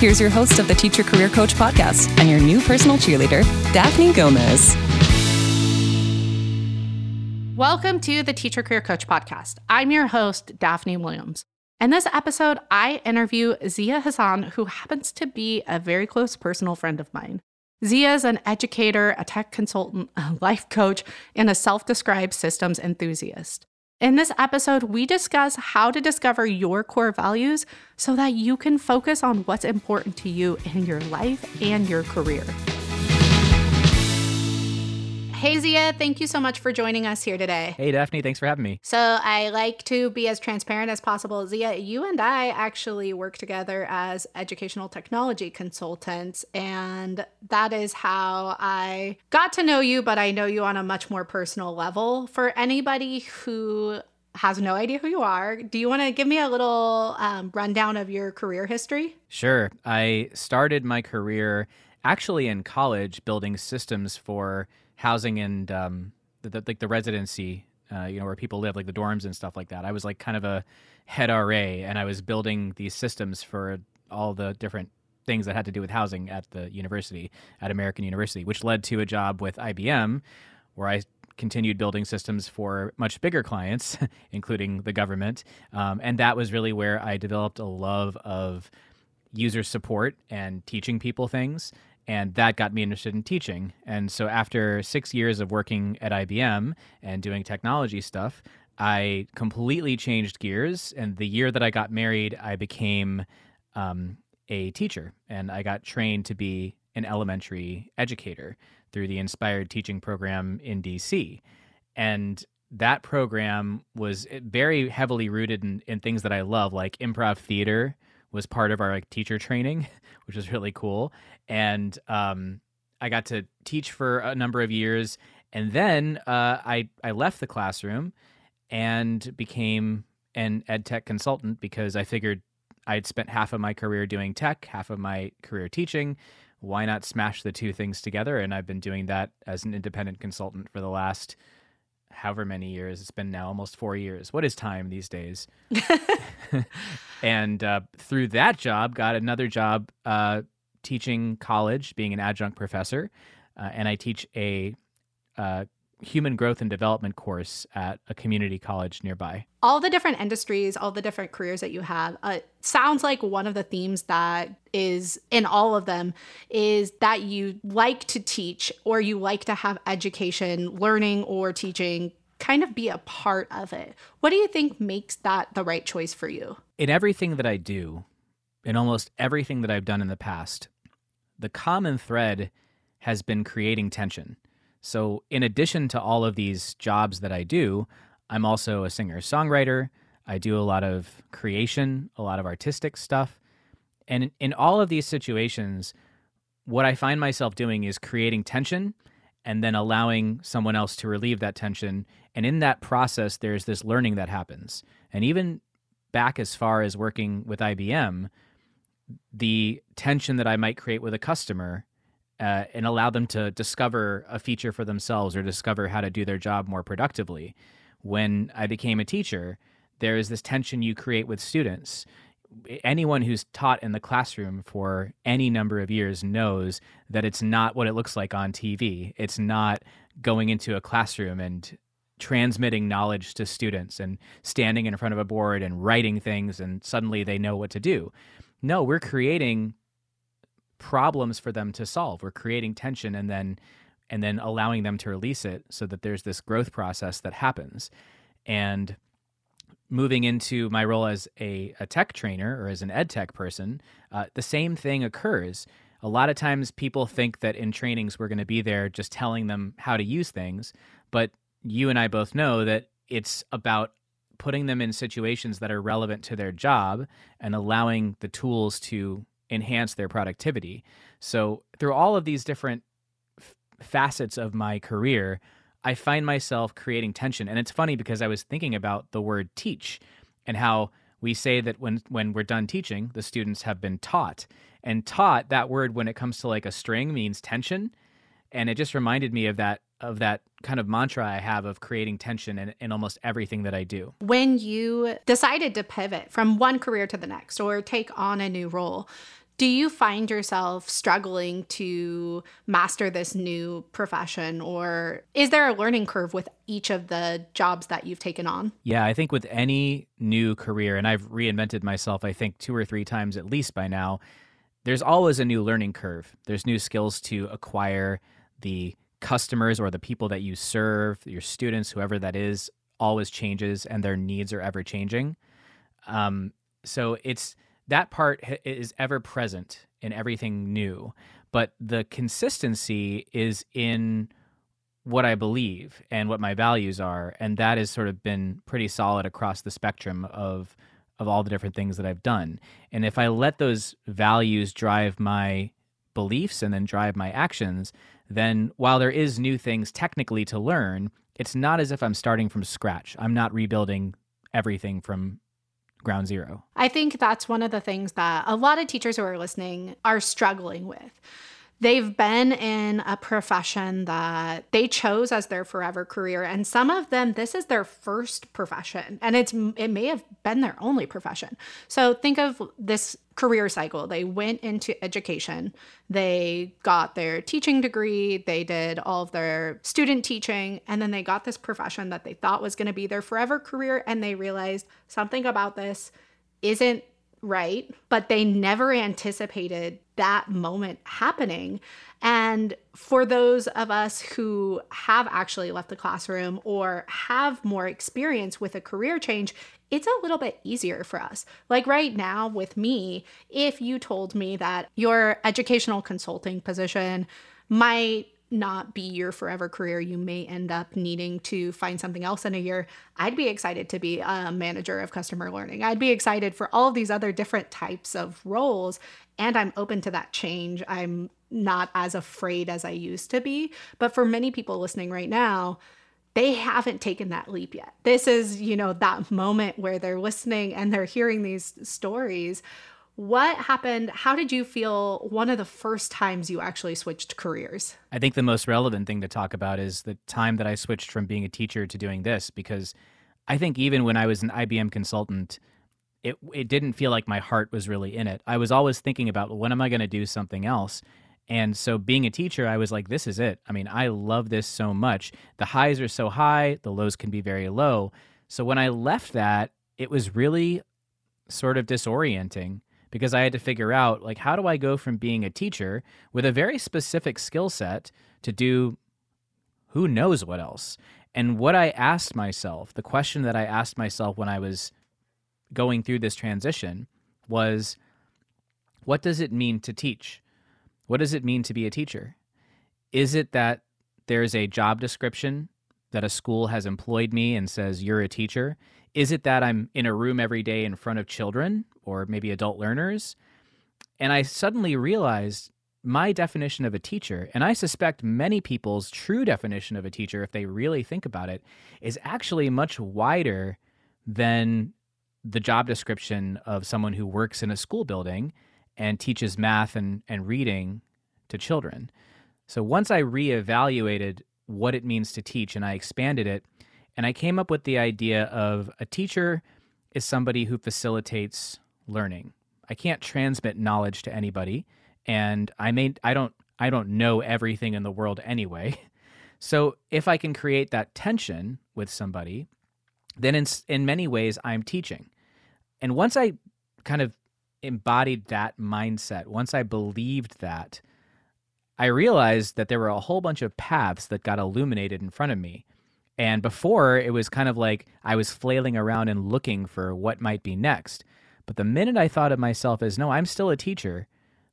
Here's your host of the Teacher Career Coach podcast and your new personal cheerleader, Daphne Gomez. Welcome to the Teacher Career Coach podcast. I'm your host, Daphne Williams. In this episode, I interview Zia Hassan, who happens to be a very close personal friend of mine. Zia is an educator, a tech consultant, a life coach, and a self described systems enthusiast. In this episode, we discuss how to discover your core values so that you can focus on what's important to you in your life and your career. Hey Zia, thank you so much for joining us here today. Hey Daphne, thanks for having me. So, I like to be as transparent as possible. Zia, you and I actually work together as educational technology consultants, and that is how I got to know you, but I know you on a much more personal level. For anybody who has no idea who you are, do you want to give me a little um, rundown of your career history? Sure. I started my career actually in college building systems for housing and um, the, the, like the residency, uh, you know, where people live, like the dorms and stuff like that. I was like kind of a head RA, and I was building these systems for all the different things that had to do with housing at the university, at American University, which led to a job with IBM, where I continued building systems for much bigger clients, including the government. Um, and that was really where I developed a love of user support and teaching people things and that got me interested in teaching. And so after six years of working at IBM and doing technology stuff, I completely changed gears. And the year that I got married, I became um, a teacher and I got trained to be an elementary educator through the Inspired Teaching Program in DC. And that program was eh, very heavily rooted in, in things that I love, like improv theater was part of our like teacher training, which was really cool. And um, I got to teach for a number of years, and then uh, I I left the classroom and became an ed tech consultant because I figured I'd spent half of my career doing tech, half of my career teaching. Why not smash the two things together? And I've been doing that as an independent consultant for the last however many years. It's been now almost four years. What is time these days? and uh, through that job, got another job uh, teaching college, being an adjunct professor. Uh, and I teach a uh, human growth and development course at a community college nearby. All the different industries, all the different careers that you have, uh, sounds like one of the themes that is in all of them is that you like to teach or you like to have education, learning, or teaching kind of be a part of it. What do you think makes that the right choice for you? In everything that I do, in almost everything that I've done in the past, the common thread has been creating tension so, in addition to all of these jobs that I do, I'm also a singer songwriter. I do a lot of creation, a lot of artistic stuff. And in all of these situations, what I find myself doing is creating tension and then allowing someone else to relieve that tension. And in that process, there's this learning that happens. And even back as far as working with IBM, the tension that I might create with a customer uh, and allow them to discover a feature for themselves or discover how to do their job more productively. When I became a teacher, there is this tension you create with students. Anyone who's taught in the classroom for any number of years knows that it's not what it looks like on TV. It's not going into a classroom and transmitting knowledge to students and standing in front of a board and writing things and suddenly they know what to do. No, we're creating problems for them to solve. We're creating tension and then and then allowing them to release it so that there's this growth process that happens. And moving into my role as a, a tech trainer or as an ed tech person, uh, the same thing occurs. A lot of times people think that in trainings we're going to be there just telling them how to use things. But you and I both know that it's about putting them in situations that are relevant to their job and allowing the tools to enhance their productivity. So, through all of these different f- facets of my career, I find myself creating tension. And it's funny because I was thinking about the word teach and how we say that when when we're done teaching, the students have been taught. And taught, that word when it comes to like a string means tension. And it just reminded me of that of that kind of mantra I have of creating tension in, in almost everything that I do. When you decided to pivot from one career to the next or take on a new role, do you find yourself struggling to master this new profession or is there a learning curve with each of the jobs that you've taken on? Yeah, I think with any new career, and I've reinvented myself, I think two or three times at least by now, there's always a new learning curve. There's new skills to acquire. The customers or the people that you serve, your students, whoever that is, always changes and their needs are ever changing. Um, so it's that part is ever present in everything new, but the consistency is in what I believe and what my values are, and that has sort of been pretty solid across the spectrum of of all the different things that I've done. And if I let those values drive my beliefs and then drive my actions, then while there is new things technically to learn, it's not as if I'm starting from scratch. I'm not rebuilding everything from ground zero. I think that's one of the things that a lot of teachers who are listening are struggling with. They've been in a profession that they chose as their forever career and some of them this is their first profession and it's it may have been their only profession. So think of this career cycle. They went into education. They got their teaching degree, they did all of their student teaching, and then they got this profession that they thought was going to be their forever career and they realized something about this isn't right? But they never anticipated that moment happening. And for those of us who have actually left the classroom or have more experience with a career change, it's a little bit easier for us. Like right now with me, if you told me that your educational consulting position might not be your forever career. You may end up needing to find something else in a year. I'd be excited to be a manager of customer learning. I'd be excited for all of these other different types of roles. And I'm open to that change. I'm not as afraid as I used to be. But for many people listening right now, they haven't taken that leap yet. This is, you know, that moment where they're listening and they're hearing these stories what happened? How did you feel one of the first times you actually switched careers? I think the most relevant thing to talk about is the time that I switched from being a teacher to doing this because I think even when I was an IBM consultant, it it didn't feel like my heart was really in it. I was always thinking about when am I going to do something else? And so being a teacher, I was like, this is it. I mean, I love this so much. The highs are so high, the lows can be very low. So when I left that, it was really sort of disorienting because I had to figure out like how do I go from being a teacher with a very specific skill set to do who knows what else. And what I asked myself, the question that I asked myself when I was going through this transition was what does it mean to teach? What does it mean to be a teacher? Is it that there's a job description that a school has employed me and says you're a teacher? Is it that I'm in a room every day in front of children or maybe adult learners? And I suddenly realized my definition of a teacher, and I suspect many people's true definition of a teacher, if they really think about it, is actually much wider than the job description of someone who works in a school building and teaches math and, and reading to children. So once I reevaluated what it means to teach and I expanded it, and I came up with the idea of a teacher is somebody who facilitates learning. I can't transmit knowledge to anybody, and I may I don't I don't know everything in the world anyway. So if I can create that tension with somebody, then in in many ways I'm teaching. And once I kind of embodied that mindset, once I believed that, I realized that there were a whole bunch of paths that got illuminated in front of me. And before, it was kind of like I was flailing around and looking for what might be next. But the minute I thought of myself as, no, I'm still a teacher,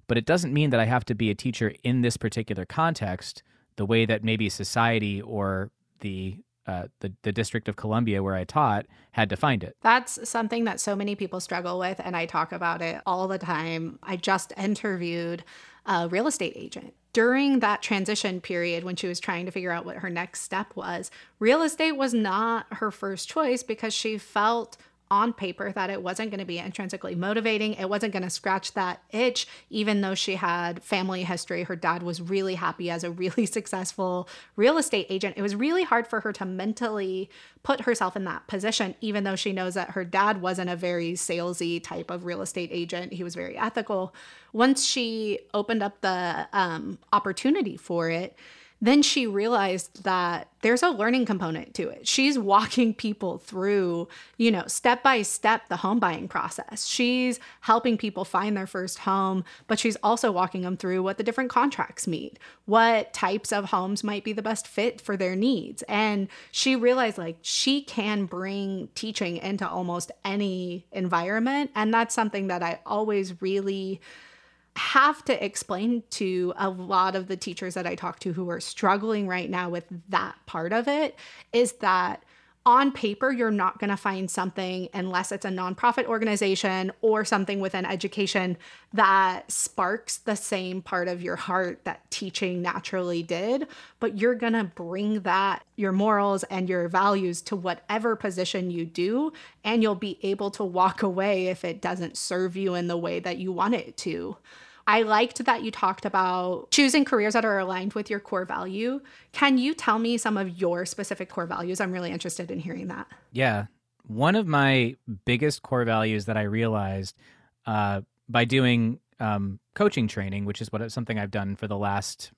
but it doesn't mean that I have to be a teacher in this particular context, the way that maybe society or the uh, the, the District of Columbia where I taught had defined it. That's something that so many people struggle with, and I talk about it all the time. I just interviewed a real estate agent. During that transition period, when she was trying to figure out what her next step was, real estate was not her first choice because she felt on paper that it wasn't going to be intrinsically motivating. It wasn't going to scratch that itch, even though she had family history. Her dad was really happy as a really successful real estate agent. It was really hard for her to mentally put herself in that position, even though she knows that her dad wasn't a very salesy type of real estate agent. He was very ethical. Once she opened up the um, opportunity for it, then she realized that there's a learning component to it. She's walking people through, you know, step by step the home buying process. She's helping people find their first home, but she's also walking them through what the different contracts mean, what types of homes might be the best fit for their needs. And she realized like she can bring teaching into almost any environment. And that's something that I always really have to explain to a lot of the teachers that I talk to who are struggling right now with that part of it is that on paper, you're not going to find something unless it's a nonprofit organization or something within education that sparks the same part of your heart that teaching naturally did. But you're going to bring that, your morals and your values to whatever position you do, and you'll be able to walk away if it doesn't serve you in the way that you want it to. I liked that you talked about choosing careers that are aligned with your core value. Can you tell me some of your specific core values? I'm really interested in hearing that. Yeah. One of my biggest core values that I realized uh, by doing um, coaching training, which is what something I've done for the last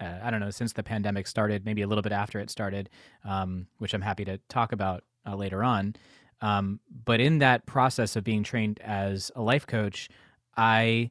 uh, I don't know since the pandemic started, maybe a little bit after it started, um, which I'm happy to talk about uh, later on. Um, but in that process of being trained as a life coach, I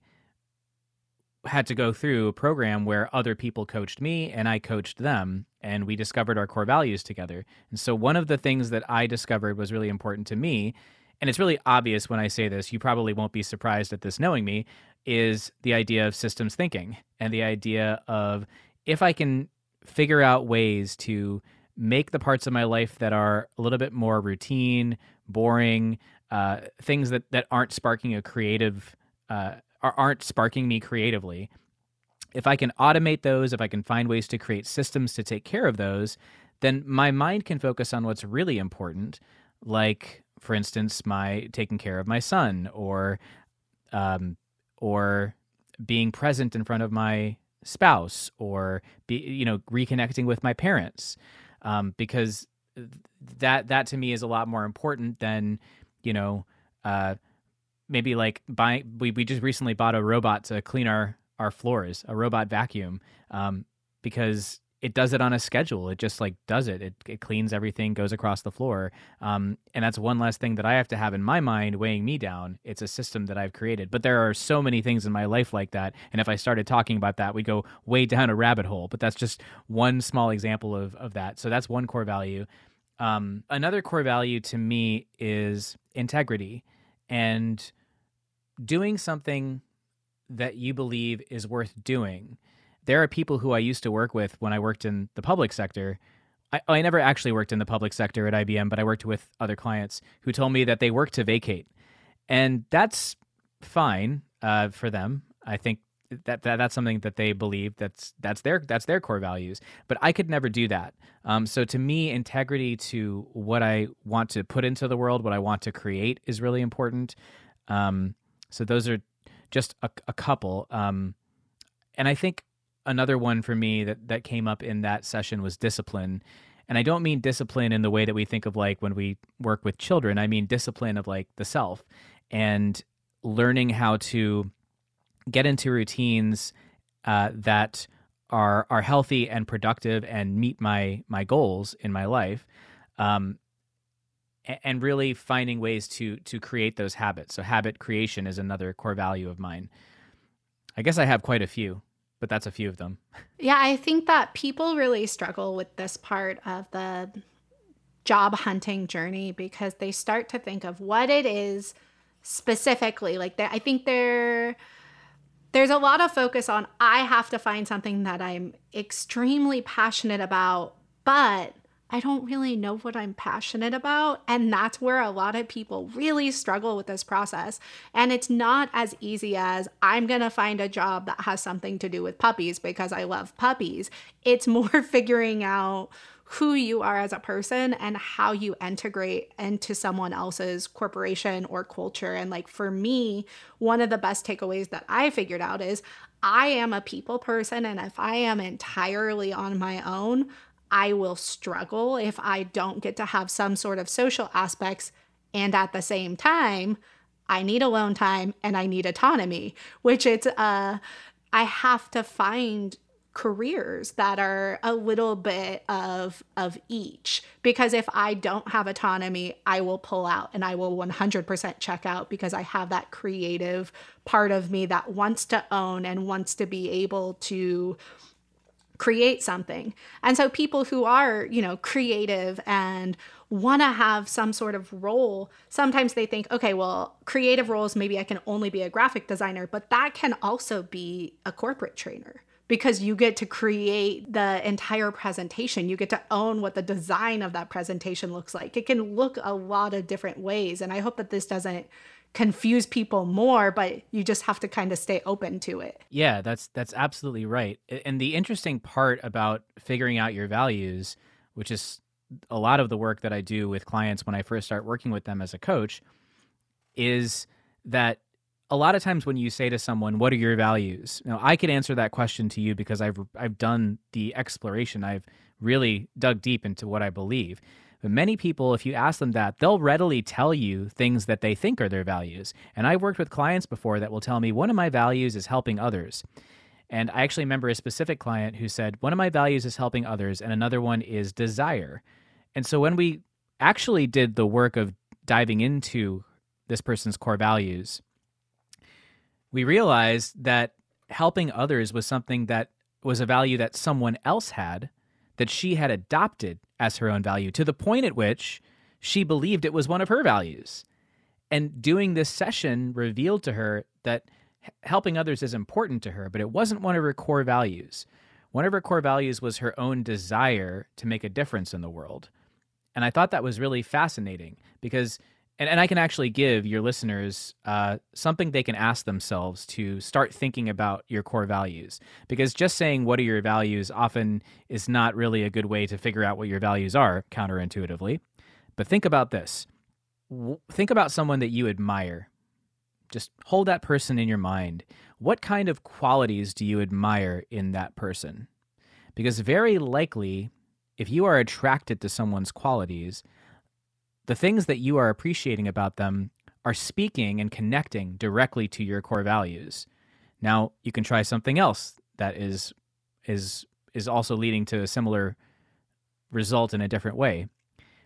had to go through a program where other people coached me and I coached them and we discovered our core values together. And so one of the things that I discovered was really important to me and it's really obvious when I say this, you probably won't be surprised at this knowing me, is the idea of systems thinking and the idea of if I can figure out ways to make the parts of my life that are a little bit more routine, boring, uh, things that, that aren't sparking a creative uh, aren't sparking me creatively. If I can automate those, if I can find ways to create systems to take care of those, then my mind can focus on what's really important, like for instance, my taking care of my son or um, or being present in front of my spouse or be you know reconnecting with my parents um, because that that to me is a lot more important than you know uh, maybe like buy we, we just recently bought a robot to clean our our floors a robot vacuum um, because it does it on a schedule. It just like does it. It, it cleans everything goes across the floor um, and that's one less thing that i have to have in my mind weighing me down. It's a system that i've created. But there are so many things in my life like that and if i started talking about that we go way down a rabbit hole. But that's just one small example of, of that. So that's one core value. Um, another core value to me is integrity. And doing something that you believe is worth doing. There are people who I used to work with when I worked in the public sector. I, I never actually worked in the public sector at IBM, but I worked with other clients who told me that they work to vacate. And that's fine uh, for them. I think that, that that's something that they believe that's that's their that's their core values but i could never do that um, so to me integrity to what i want to put into the world what i want to create is really important um, so those are just a, a couple. Um, and I think another one for me that that came up in that session was discipline. And I don't mean discipline in the way that we think of like when we work with children. I mean discipline of like the self and learning how to get into routines uh, that are are healthy and productive and meet my my goals in my life. Um, and really finding ways to to create those habits. So habit creation is another core value of mine. I guess I have quite a few, but that's a few of them. Yeah, I think that people really struggle with this part of the job hunting journey because they start to think of what it is specifically. Like I think there there's a lot of focus on I have to find something that I'm extremely passionate about, but I don't really know what I'm passionate about. And that's where a lot of people really struggle with this process. And it's not as easy as I'm going to find a job that has something to do with puppies because I love puppies. It's more figuring out who you are as a person and how you integrate into someone else's corporation or culture. And like for me, one of the best takeaways that I figured out is I am a people person. And if I am entirely on my own, I will struggle if I don't get to have some sort of social aspects. And at the same time, I need alone time and I need autonomy, which it's uh I have to find careers that are a little bit of of each because if I don't have autonomy, I will pull out and I will 100% check out because I have that creative part of me that wants to own and wants to be able to create something. And so people who are, you know, creative and want to have some sort of role, sometimes they think, okay, well, creative roles, maybe I can only be a graphic designer, but that can also be a corporate trainer because you get to create the entire presentation. You get to own what the design of that presentation looks like. It can look a lot of different ways. And I hope that this doesn't confuse people more but you just have to kind of stay open to it yeah that's that's absolutely right and the interesting part about figuring out your values which is a lot of the work that i do with clients when i first start working with them as a coach is that a lot of times when you say to someone, "What are your values?" Now, I could answer that question to you because I've I've done the exploration. I've really dug deep into what I believe. Many people, if you ask them that, they'll readily tell you things that they think are their values. And I've worked with clients before that will tell me one of my values is helping others. And I actually remember a specific client who said, one of my values is helping others, and another one is desire. And so when we actually did the work of diving into this person's core values, we realized that helping others was something that was a value that someone else had that she had adopted as her own value to the point at which she believed it was one of her values. And doing this session revealed to her that helping others is important to her, but it wasn't one of her core values. One of her core values was her own desire to make a difference in the world. And I thought that was really fascinating because and, and I can actually give your listeners uh, something they can ask themselves to start thinking about your core values. Because just saying, What are your values, often is not really a good way to figure out what your values are counterintuitively. But think about this think about someone that you admire. Just hold that person in your mind. What kind of qualities do you admire in that person? Because very likely, if you are attracted to someone's qualities, the things that you are appreciating about them are speaking and connecting directly to your core values. Now, you can try something else that is is is also leading to a similar result in a different way,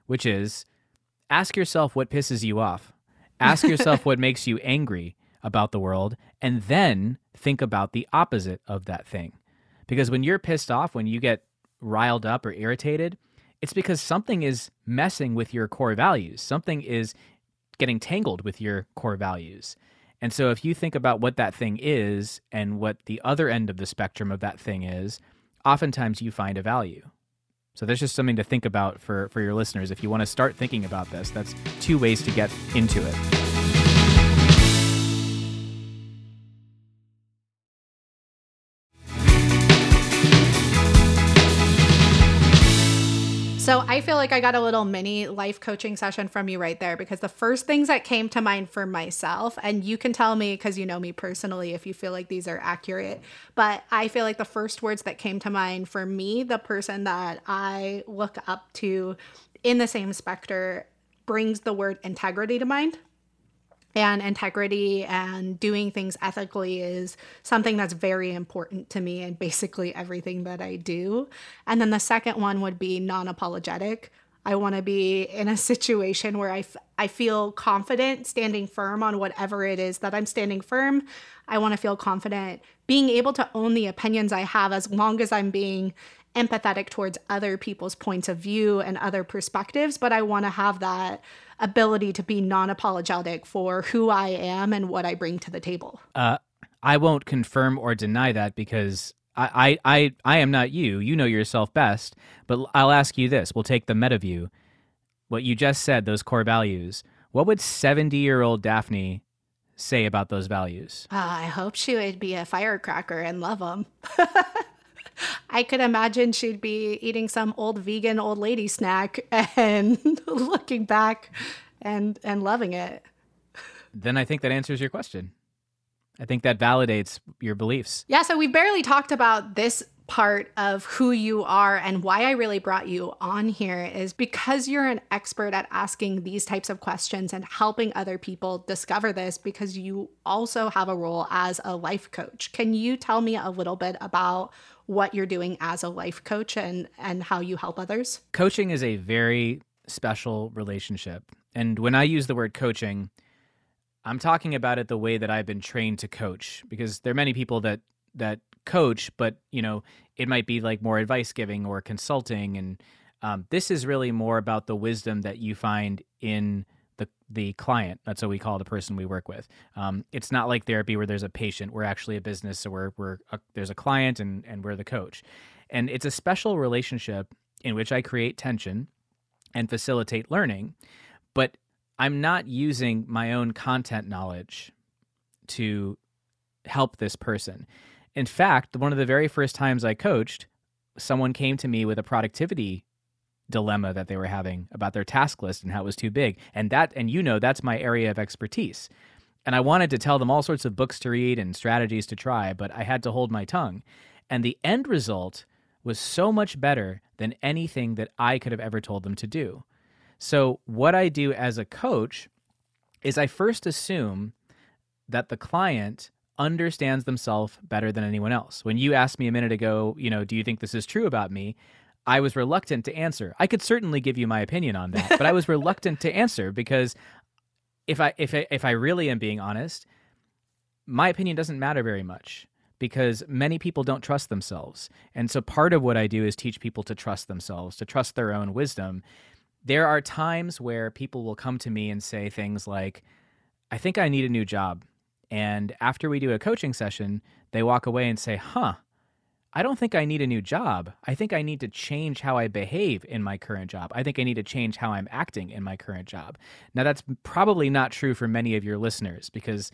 which is ask yourself what pisses you off. Ask yourself what makes you angry about the world and then think about the opposite of that thing. Because when you're pissed off, when you get riled up or irritated, it's because something is messing with your core values. Something is getting tangled with your core values. And so if you think about what that thing is and what the other end of the spectrum of that thing is, oftentimes you find a value. So there's just something to think about for, for your listeners. If you want to start thinking about this, that's two ways to get into it. So I feel like I got a little mini life coaching session from you right there because the first things that came to mind for myself, and you can tell me because you know me personally if you feel like these are accurate, but I feel like the first words that came to mind for me, the person that I look up to in the same specter, brings the word integrity to mind and integrity and doing things ethically is something that's very important to me and basically everything that I do. And then the second one would be non apologetic. I want to be in a situation where I, f- I feel confident standing firm on whatever it is that I'm standing firm. I want to feel confident being able to own the opinions I have as long as I'm being empathetic towards other people's points of view and other perspectives. But I want to have that ability to be non apologetic for who I am and what I bring to the table. Uh, I won't confirm or deny that because I, I, I, I am not you. You know yourself best. But I'll ask you this we'll take the meta view. What you just said, those core values, what would 70 year old Daphne say about those values? Uh, I hope she would be a firecracker and love them. I could imagine she'd be eating some old vegan old lady snack and looking back and and loving it. Then I think that answers your question. I think that validates your beliefs. Yeah, so we've barely talked about this part of who you are and why I really brought you on here is because you're an expert at asking these types of questions and helping other people discover this because you also have a role as a life coach. Can you tell me a little bit about what you're doing as a life coach and and how you help others? Coaching is a very special relationship. And when I use the word coaching, I'm talking about it the way that I've been trained to coach because there are many people that that coach, but you know, it might be like more advice giving or consulting, and um, this is really more about the wisdom that you find in the the client. That's what we call the person we work with. Um, it's not like therapy where there's a patient. We're actually a business, so we're we're a, there's a client and and we're the coach, and it's a special relationship in which I create tension and facilitate learning, but I'm not using my own content knowledge to help this person. In fact, one of the very first times I coached, someone came to me with a productivity dilemma that they were having about their task list and how it was too big. And that and you know that's my area of expertise. And I wanted to tell them all sorts of books to read and strategies to try, but I had to hold my tongue. And the end result was so much better than anything that I could have ever told them to do. So, what I do as a coach is I first assume that the client understands themselves better than anyone else. When you asked me a minute ago, you know, do you think this is true about me? I was reluctant to answer. I could certainly give you my opinion on that, but I was reluctant to answer because if I if I, if I really am being honest, my opinion doesn't matter very much because many people don't trust themselves. And so part of what I do is teach people to trust themselves, to trust their own wisdom there are times where people will come to me and say things like, I think I need a new job. And after we do a coaching session, they walk away and say, huh, I don't think I need a new job. I think I need to change how I behave in my current job. I think I need to change how I'm acting in my current job. Now, that's probably not true for many of your listeners because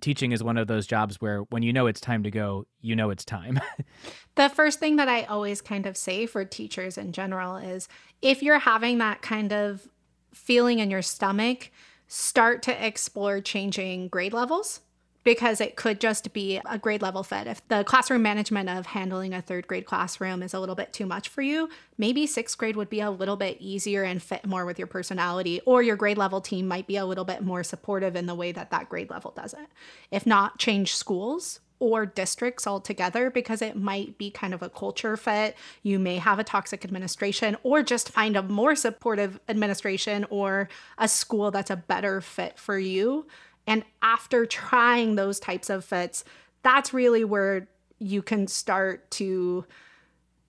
teaching is one of those jobs where when you know it's time to go, you know it's time. the first thing that I always kind of say for teachers in general is if you're having that kind of feeling in your stomach, start to explore changing grade levels because it could just be a grade level fit. If the classroom management of handling a third grade classroom is a little bit too much for you, maybe sixth grade would be a little bit easier and fit more with your personality, or your grade level team might be a little bit more supportive in the way that that grade level does it. If not, change schools or districts altogether because it might be kind of a culture fit. You may have a toxic administration or just find a more supportive administration or a school that's a better fit for you. And after trying those types of fits, that's really where you can start to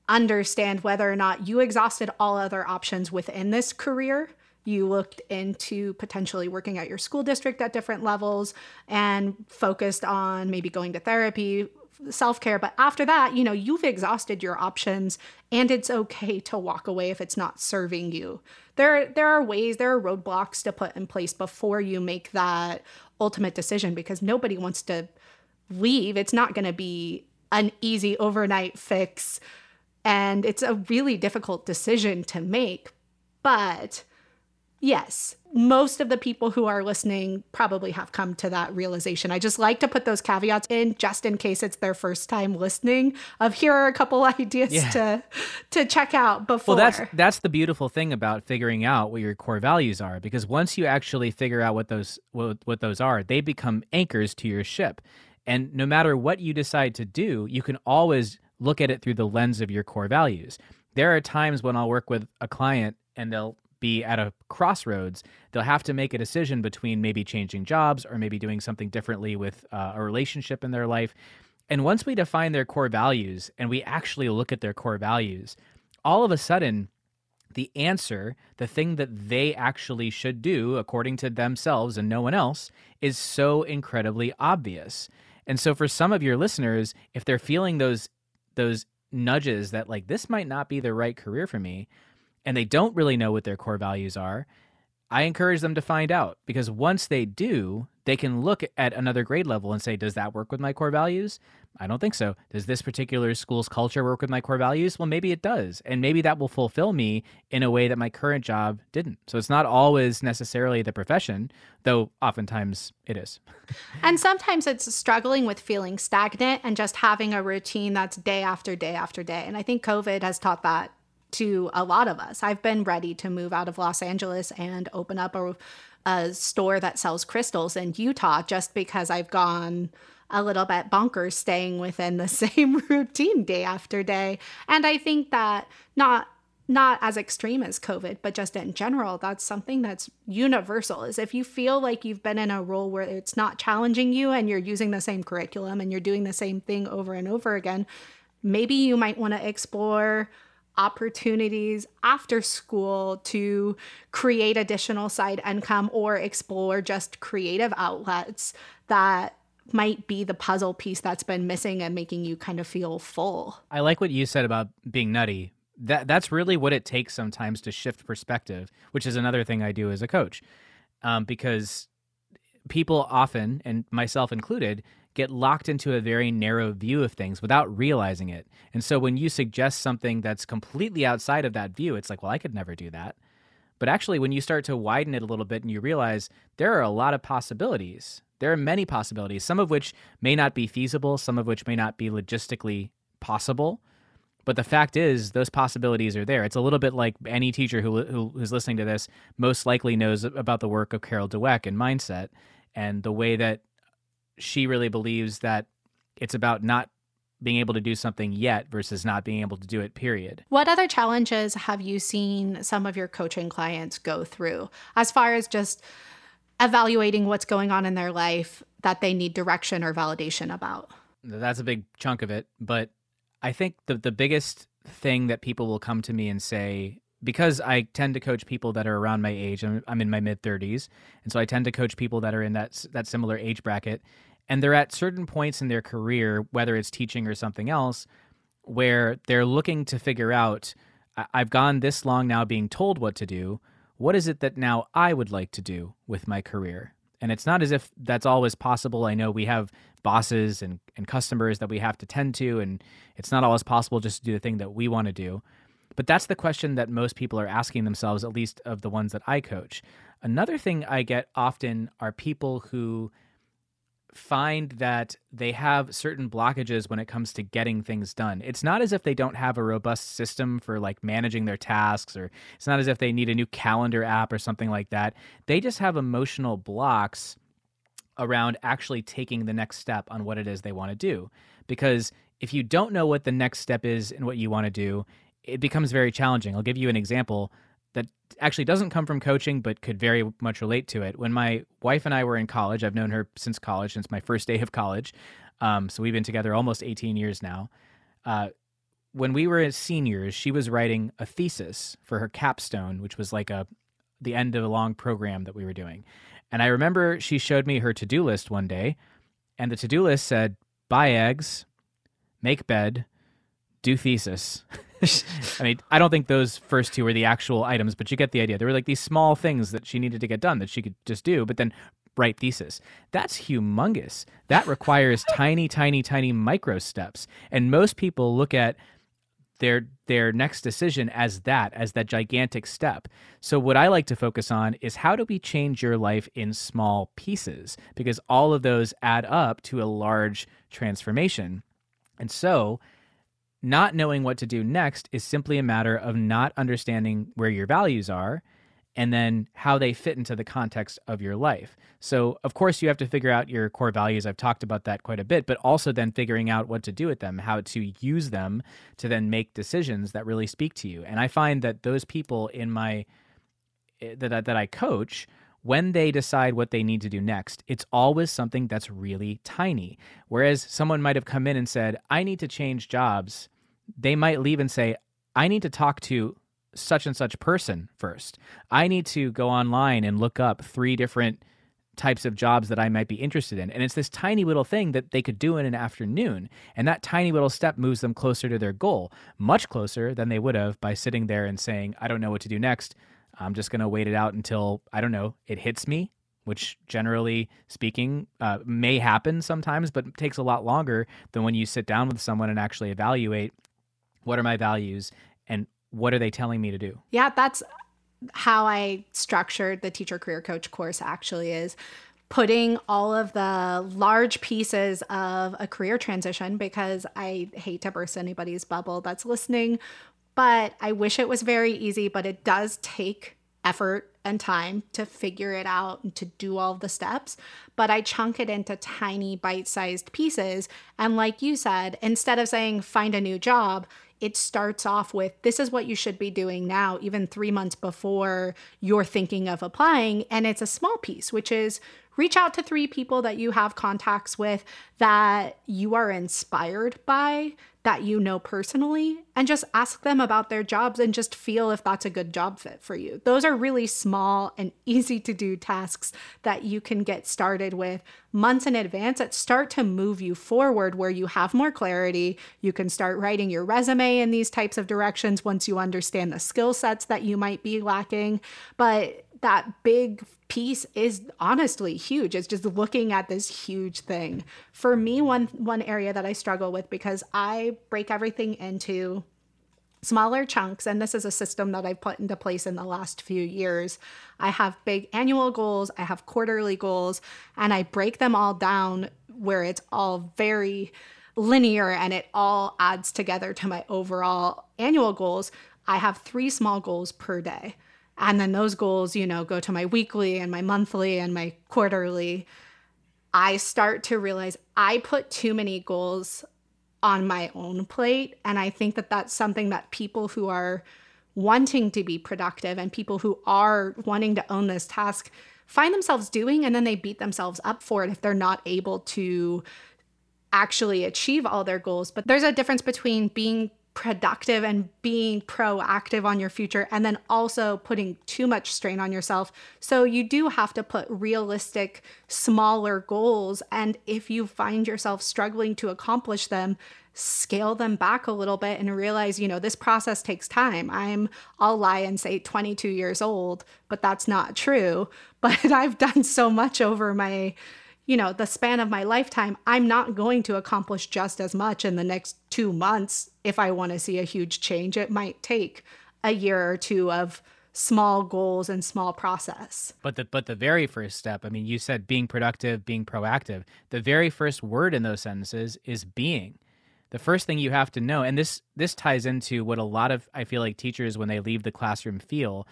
understand whether or not you exhausted all other options within this career. You looked into potentially working at your school district at different levels and focused on maybe going to therapy, self care. But after that, you know, you've exhausted your options and it's okay to walk away if it's not serving you. There, there are ways, there are roadblocks to put in place before you make that ultimate decision because nobody wants to leave. It's not going to be an easy overnight fix. And it's a really difficult decision to make. But yes, most of the people who are listening probably have come to that realization. I just like to put those caveats in just in case it's their first time listening of here are a couple ideas yeah. to to check out before. Well, that's that's the beautiful thing about figuring out what your core values are because once you actually figure out what those what, what those are, they become anchors to your ship. And no matter what you decide to do, you can always look at it through the lens of your core values. There are times when I'll work with a client and they'll be at a crossroads. They'll have to make a decision between maybe changing jobs or maybe doing something differently with uh, a relationship in their life. And once we define their core values and we actually look at their core values, all of a sudden, the answer, the thing that they actually should do according to themselves and no one else, is so incredibly obvious. And so for some of your listeners, if they're feeling those those nudges that like this might not be the right career for me and they don't really know what their core values are, I encourage them to find out because once they do, they can look at another grade level and say, Does that work with my core values? I don't think so. Does this particular school's culture work with my core values? Well, maybe it does. And maybe that will fulfill me in a way that my current job didn't. So it's not always necessarily the profession, though oftentimes it is. And sometimes it's struggling with feeling stagnant and just having a routine that's day after day after day. And I think COVID has taught that to a lot of us. I've been ready to move out of Los Angeles and open up a, a store that sells crystals in Utah just because I've gone a little bit bonkers staying within the same routine day after day. And I think that not not as extreme as COVID, but just in general, that's something that's universal. Is if you feel like you've been in a role where it's not challenging you and you're using the same curriculum and you're doing the same thing over and over again, maybe you might want to explore opportunities after school to create additional side income or explore just creative outlets that might be the puzzle piece that's been missing and making you kind of feel full. I like what you said about being nutty. That that's really what it takes sometimes to shift perspective, which is another thing I do as a coach. Um, because people often, and myself included, get locked into a very narrow view of things without realizing it. And so when you suggest something that's completely outside of that view, it's like, well, I could never do that. But actually, when you start to widen it a little bit and you realize there are a lot of possibilities, there are many possibilities, some of which may not be feasible, some of which may not be logistically possible. But the fact is, those possibilities are there. It's a little bit like any teacher who, who who's listening to this most likely knows about the work of Carol Dweck and mindset and the way that she really believes that it's about not being able to do something yet versus not being able to do it, period. What other challenges have you seen some of your coaching clients go through as far as just evaluating what's going on in their life that they need direction or validation about? That's a big chunk of it. But I think the, the biggest thing that people will come to me and say, because I tend to coach people that are around my age, I'm, I'm in my mid 30s, and so I tend to coach people that are in that that similar age bracket and they're at certain points in their career, whether it's teaching or something else, where they're looking to figure out I've gone this long now being told what to do. What is it that now I would like to do with my career? And it's not as if that's always possible. I know we have bosses and, and customers that we have to tend to, and it's not always possible just to do the thing that we want to do. But that's the question that most people are asking themselves, at least of the ones that I coach. Another thing I get often are people who find that they have certain blockages when it comes to getting things done. It's not as if they don't have a robust system for like managing their tasks or it's not as if they need a new calendar app or something like that. They just have emotional blocks around actually taking the next step on what it is they want to do. Because if you don't know what the next step is and what you want to do, it becomes very challenging. I'll give you an example that actually doesn't come from coaching, but could very much relate to it. When my wife and I were in college, I've known her since college, since my first day of college. Um, so we've been together almost 18 years now. Uh, when we were seniors, she was writing a thesis for her capstone, which was like a the end of a long program that we were doing. And I remember she showed me her to-do list one day, and the to-do list said buy eggs, make bed, do thesis. I mean, I don't think those first two were the actual items, but you get the idea. There were like these small things that she needed to get done that she could just do, but then write thesis. That's humongous. That requires tiny, tiny, tiny micro steps. And most people look at their their next decision as that as that gigantic step. So what I like to focus on is how do we change your life in small pieces because all of those add up to a large transformation. And so not knowing what to do next is simply a matter of not understanding where your values are and then how they fit into the context of your life. So, of course, you have to figure out your core values. I've talked about that quite a bit, but also then figuring out what to do with them, how to use them to then make decisions that really speak to you. And I find that those people in my eh, that that I coach when they decide what they need to do next, it's always something that's really tiny. Whereas someone might have come in and said, I need to change jobs, they might leave and say, I need to talk to such and such person first. I need to go online and look up three different types of jobs that I might be interested in. And it's this tiny little thing that they could do in an afternoon. And that tiny little step moves them closer to their goal, much closer than they would have by sitting there and saying, I don't know what to do next. I'm just going to wait it out until, I don't know, it hits me, which generally speaking uh, may happen sometimes, but takes a lot longer than when you sit down with someone and actually evaluate what are my values and what are they telling me to do? Yeah, that's how I structured the teacher career coach course actually is putting all of the large pieces of a career transition because I hate to burst anybody's bubble that's listening, but I wish it was very easy, but it does take effort and time to figure it out and to do all the steps. But I chunk it into tiny bite sized pieces. And like you said, instead of saying find a new job, it starts off with this is what you should be doing now, even three months before you're thinking of applying. And it's a small piece, which is reach out to three people that you have contacts with that you are inspired by that you know personally and just ask them about their jobs and just feel if that's a good job fit for you. Those are really small and easy to do tasks that you can get started with months in advance that start to move you forward where you have more clarity. You can start writing your resume in these types of directions once you understand the skill sets that you might be lacking. But that big piece is honestly huge. It's just looking at this huge thing. For me, one one area that I struggle with because I break everything into smaller chunks and this is a system that I've put into place in the last few years. I have big annual goals, I have quarterly goals, and I break them all down where it's all very linear and it all adds together to my overall annual goals. I have 3 small goals per day. And then those goals, you know, go to my weekly and my monthly and my quarterly. I start to realize I put too many goals on my own plate. And I think that that's something that people who are wanting to be productive and people who are wanting to own this task find themselves doing. And then they beat themselves up for it if they're not able to actually achieve all their goals. But there's a difference between being productive and being proactive on your future and then also putting too much strain on yourself. So you do have to put realistic smaller goals and if you find yourself struggling to accomplish them, scale them back a little bit and realize, you know, this process takes time. I'm I'll lie and say 22 years old, but that's not true. But I've done so much over my you know, the span of my lifetime, I'm not going to accomplish just as much in the next two months if I want to see a huge change. It might take a year or two of small goals and small process. But the but the very first step, I mean, you said being productive, being proactive. The very first word in those sentences is being. The first thing you have to know, and this this ties into what a lot of I feel like teachers when they leave the classroom feel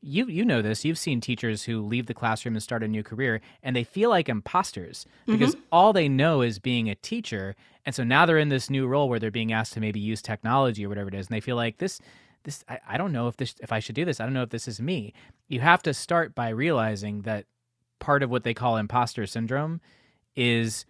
you you know this you've seen teachers who leave the classroom and start a new career and they feel like imposters because mm-hmm. all they know is being a teacher and so now they're in this new role where they're being asked to maybe use technology or whatever it is and they feel like this this I, I don't know if this if i should do this i don't know if this is me. You have to start by realizing that part of what they call imposter syndrome is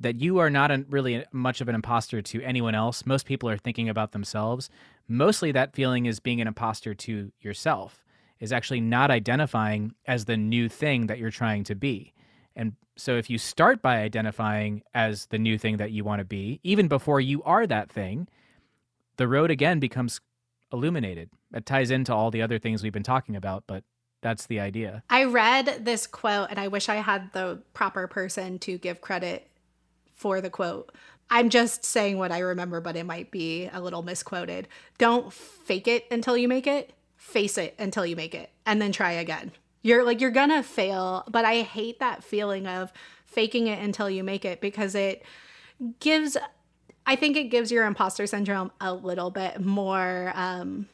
that you are not a, really much of an imposter to anyone else. Most people are thinking about themselves. Mostly that feeling is being an imposter to yourself is actually not identifying as the new thing that you're trying to be. And so if you start by identifying as the new thing that you want to be, even before you are that thing, the road again becomes illuminated. It ties into all the other things we've been talking about, but that's the idea. I read this quote and I wish I had the proper person to give credit for the quote. I'm just saying what I remember, but it might be a little misquoted. Don't fake it until you make it face it until you make it and then try again. You're like, you're gonna fail, but I hate that feeling of faking it until you make it because it gives, I think it gives your imposter syndrome a little bit more, um,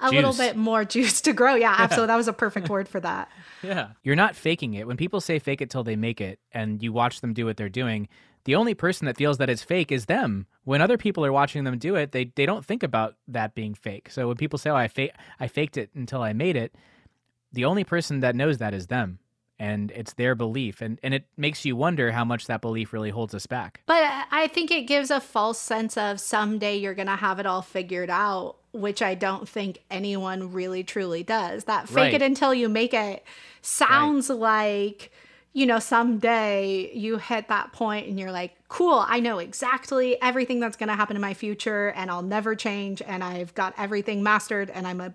a little bit more juice to grow. Yeah, yeah. absolutely. That was a perfect word for that. yeah. You're not faking it. When people say fake it till they make it and you watch them do what they're doing, the only person that feels that it's fake is them. When other people are watching them do it, they they don't think about that being fake. So when people say, "Oh, I fa- I faked it until I made it," the only person that knows that is them and it's their belief and and it makes you wonder how much that belief really holds us back but i think it gives a false sense of someday you're going to have it all figured out which i don't think anyone really truly does that fake right. it until you make it sounds right. like you know someday you hit that point and you're like cool i know exactly everything that's going to happen in my future and i'll never change and i've got everything mastered and i'm a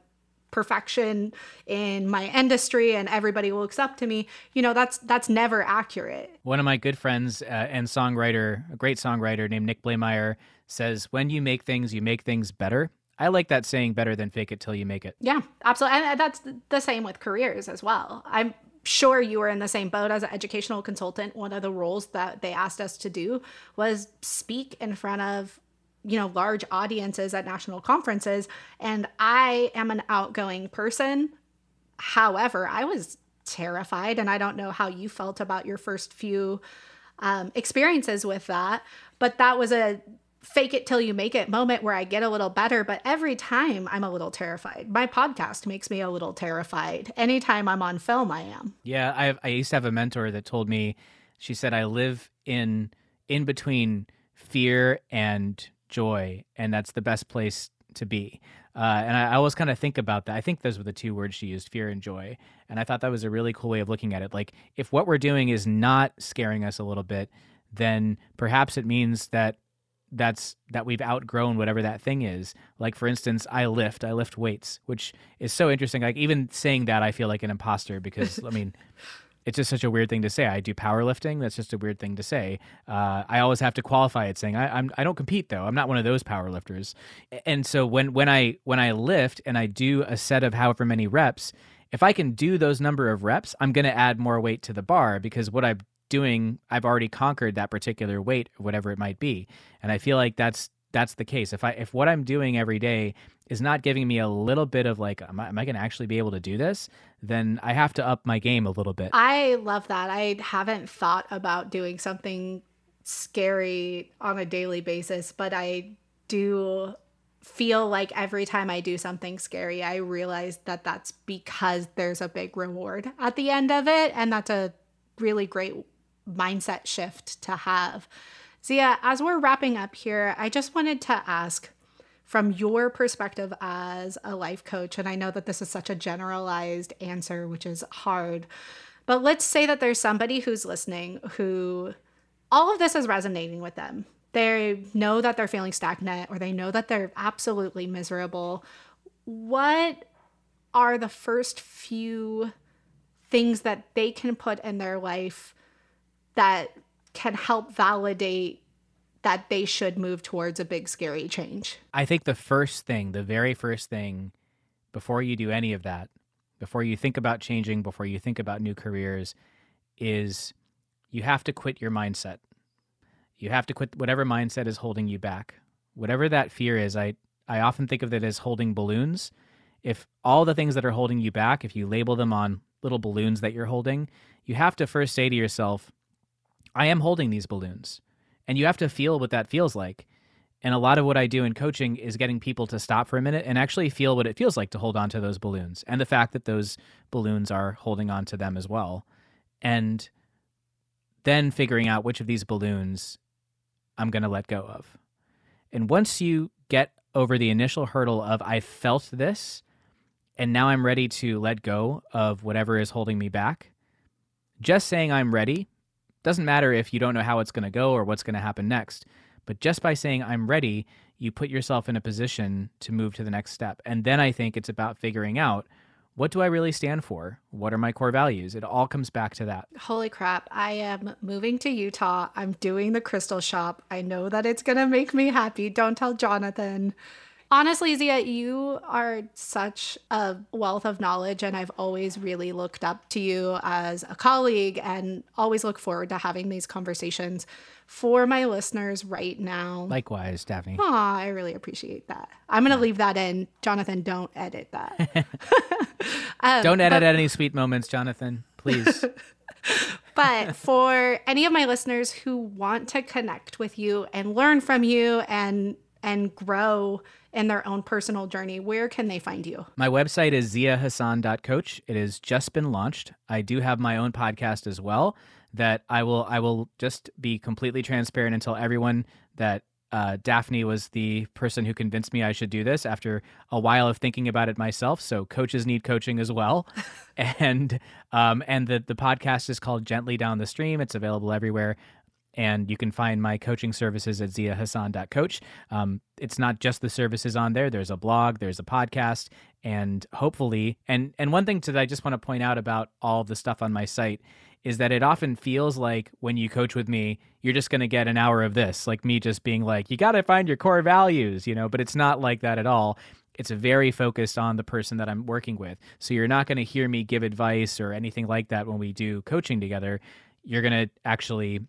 perfection in my industry and everybody looks up to me. You know that's that's never accurate. One of my good friends uh, and songwriter a great songwriter named nick blaemire says when you make things you make things better. I like that saying better than fake it till you make it. Yeah absolutely. And that's the same with careers as well. I'm sure you were in the same boat as an educational consultant one of the roles that they asked us to do was speak in front of you know large audiences at national conferences. And i am an outgoing person. However i was terrified and i don't know how you felt about your first few um, experiences with that but that was a fake it till you make it moment where i get a little better but every time i'm a little terrified my podcast makes me a little terrified anytime i'm on film i am yeah i, I used to have a mentor that told me she said i live in in between fear and joy, and that's the best place to be. Uh, and I, I always kind of think about that. I think those were the two words she used fear and joy. And I thought that was a really cool way of looking at it. Like, if what we're doing is not scaring us a little bit, then perhaps it means that that's that we've outgrown whatever that thing is. Like for instance, I lift, I lift weights, which is so interesting. Like even saying that I feel like an imposter because I mean it's just such a weird thing to say. I do powerlifting. That's just a weird thing to say. Uh, I always have to qualify it saying I, I'm I don't compete though. I'm not one of those powerlifters. And so when when I when I lift and I do a set of however many reps, if I can do those number of reps, I'm going to add more weight to the bar because what I'm doing, I've already conquered that particular weight, whatever it might be. And I feel like that's that's the case. If I if what I'm doing every day is not giving me a little bit of like, am I, am I going to actually be able to do this? Then I have to up my game a little bit. I love that. I haven't thought about doing something scary on a daily basis, but I do feel like every time I do something scary, I realize that that's because there's a big reward at the end of it. And that's a really great mindset shift to have. Zia, as we're wrapping up here, I just wanted to ask from your perspective as a life coach, and I know that this is such a generalized answer, which is hard, but let's say that there's somebody who's listening who all of this is resonating with them. They know that they're feeling stagnant or they know that they're absolutely miserable. What are the first few things that they can put in their life that can help validate that they should move towards a big scary change. I think the first thing, the very first thing before you do any of that, before you think about changing, before you think about new careers is you have to quit your mindset. You have to quit whatever mindset is holding you back. Whatever that fear is, I I often think of it as holding balloons. If all the things that are holding you back, if you label them on little balloons that you're holding, you have to first say to yourself, I am holding these balloons. And you have to feel what that feels like. And a lot of what I do in coaching is getting people to stop for a minute and actually feel what it feels like to hold on to those balloons and the fact that those balloons are holding on to them as well. And then figuring out which of these balloons I'm going to let go of. And once you get over the initial hurdle of I felt this and now I'm ready to let go of whatever is holding me back, just saying I'm ready doesn't matter if you don't know how it's going to go or what's going to happen next. But just by saying, I'm ready, you put yourself in a position to move to the next step. And then I think it's about figuring out what do I really stand for? What are my core values? It all comes back to that. Holy crap. I am moving to Utah. I'm doing the crystal shop. I know that it's going to make me happy. Don't tell Jonathan. Honestly, Zia, you are such a wealth of knowledge, and I've always really looked up to you as a colleague and always look forward to having these conversations for my listeners right now. Likewise, Daphne. Aw, I really appreciate that. I'm going to leave that in. Jonathan, don't edit that. um, don't edit but- any sweet moments, Jonathan, please. but for any of my listeners who want to connect with you and learn from you and and grow in their own personal journey, where can they find you? My website is ziahassan.coach. It has just been launched. I do have my own podcast as well that I will I will just be completely transparent and tell everyone that uh, Daphne was the person who convinced me I should do this after a while of thinking about it myself. So coaches need coaching as well, and um, and the the podcast is called Gently Down the Stream. It's available everywhere and you can find my coaching services at ziahassan.coach. Um, it's not just the services on there. There's a blog, there's a podcast, and hopefully, and and one thing that I just want to point out about all the stuff on my site is that it often feels like when you coach with me, you're just going to get an hour of this, like me just being like, you got to find your core values, you know, but it's not like that at all. It's very focused on the person that I'm working with. So you're not going to hear me give advice or anything like that when we do coaching together. You're going to actually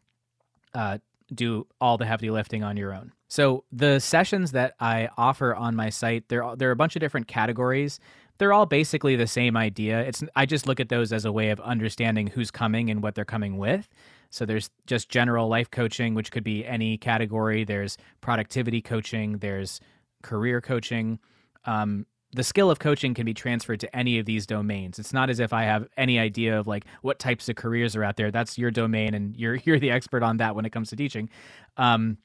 uh, do all the heavy lifting on your own. So the sessions that I offer on my site, there there are a bunch of different categories. They're all basically the same idea. It's I just look at those as a way of understanding who's coming and what they're coming with. So there's just general life coaching, which could be any category. There's productivity coaching. There's career coaching. Um, the skill of coaching can be transferred to any of these domains. It's not as if I have any idea of like what types of careers are out there. That's your domain, and you're you're the expert on that when it comes to teaching. Um,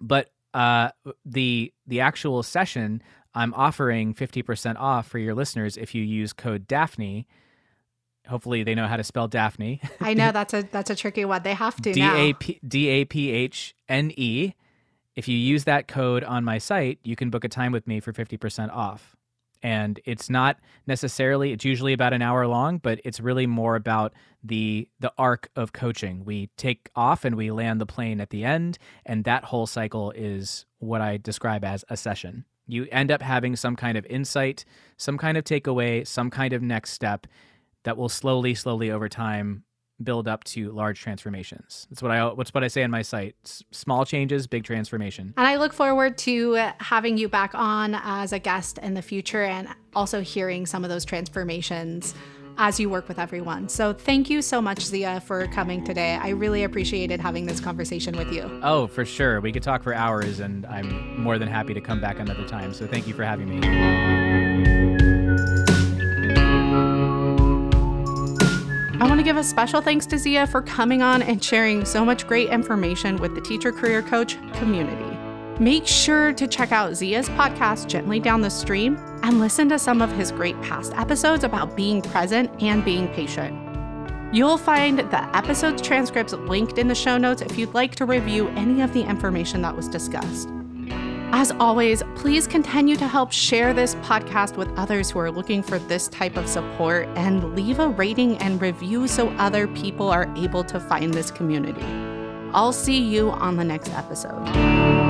but uh, the the actual session, I'm offering 50% off for your listeners if you use code Daphne. Hopefully, they know how to spell Daphne. I know that's a that's a tricky one. They have to D A P D A P H N E. If you use that code on my site, you can book a time with me for 50% off and it's not necessarily it's usually about an hour long but it's really more about the the arc of coaching. We take off and we land the plane at the end and that whole cycle is what i describe as a session. You end up having some kind of insight some kind of takeaway some kind of next step that will slowly slowly over time build up to large transformations. That's what I what's what I say on my site. Small changes, big transformation. And I look forward to having you back on as a guest in the future and also hearing some of those transformations as you work with everyone. So thank you so much Zia for coming today. I really appreciated having this conversation with you. Oh, for sure. We could talk for hours and I'm more than happy to come back another time. So thank you for having me. I want to give a special thanks to Zia for coming on and sharing so much great information with the Teacher Career Coach community. Make sure to check out Zia's podcast, Gently Down the Stream, and listen to some of his great past episodes about being present and being patient. You'll find the episode's transcripts linked in the show notes if you'd like to review any of the information that was discussed. As always, please continue to help share this podcast with others who are looking for this type of support and leave a rating and review so other people are able to find this community. I'll see you on the next episode.